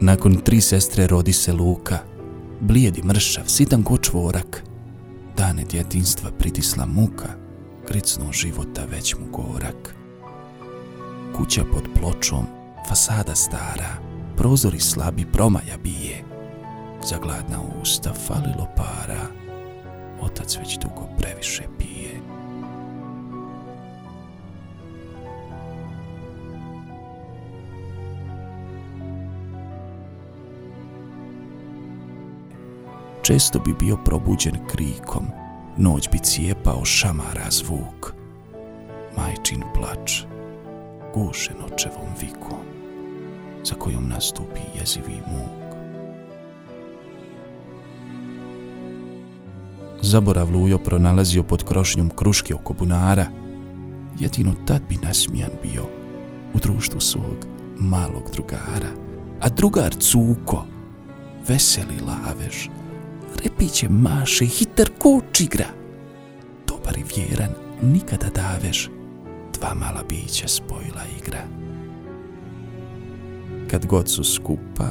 Nakon tri sestre rodi se Luka, blijedi mršav, sitan ko čvorak. Dane djetinstva pritisla muka, gricno života već mu gorak. Kuća pod pločom, fasada stara, prozori slabi promaja bije. Za gladna usta falilo para, otac već dugo previše pije. Često bi bio probuđen krikom, noć bi cijepao šamara zvuk. Majčin plač, gušen očevom vikom, za kojom nastupi jezivi muk. Zaborav Lujo pronalazio pod krošnjom kruške oko bunara, jedino tad bi nasmijan bio u društvu svog malog drugara. A drugar Cuko, veseli lavež, repiće maše, hitar koč igra. Dobar i vjeran, nikada daveš, dva mala bića spojila igra. Kad god su skupa,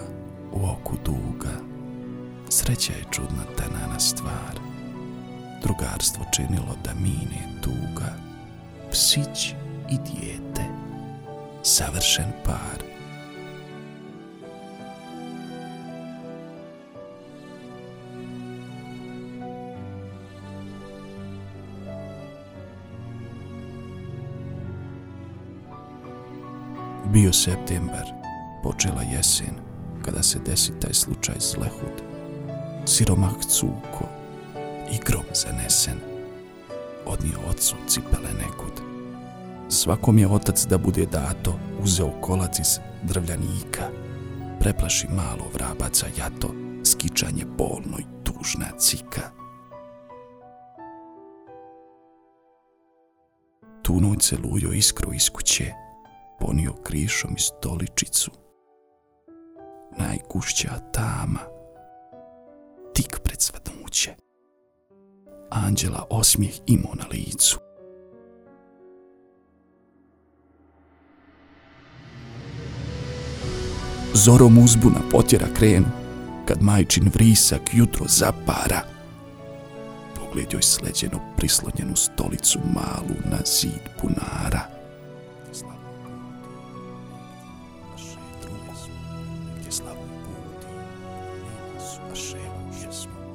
u oku duga, sreća je čudna tanana stvar. Drugarstvo činilo da mine tuga, psić i dijete, savršen par. Bio septembar, počela jesen, kada se desi taj slučaj zlehud. Siromah cuko, igrom zanesen, odnio ocu cipele nekud. Svakom je otac da bude dato, uzeo kolac iz drvljanika, preplaši malo vrabaca jato, skičanje bolno i tužna cika. Tu noć se lujo iskru iz kuće, ponio krišom i stoličicu. Najgušća tama, tik pred svadnuće. Anđela osmijeh imao na licu. Zorom uzbuna potjera krenu, kad majčin vrisak jutro zapara. Pogled joj sleđeno prislonjenu stolicu malu na zid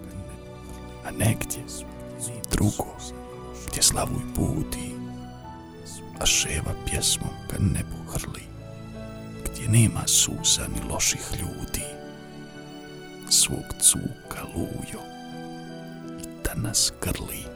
punara. a negdje drugo gdje slavuj budi a ševa pjesmom ka nebu hrli gdje nema suza ni loših ljudi svog cuka lujo i da nas grli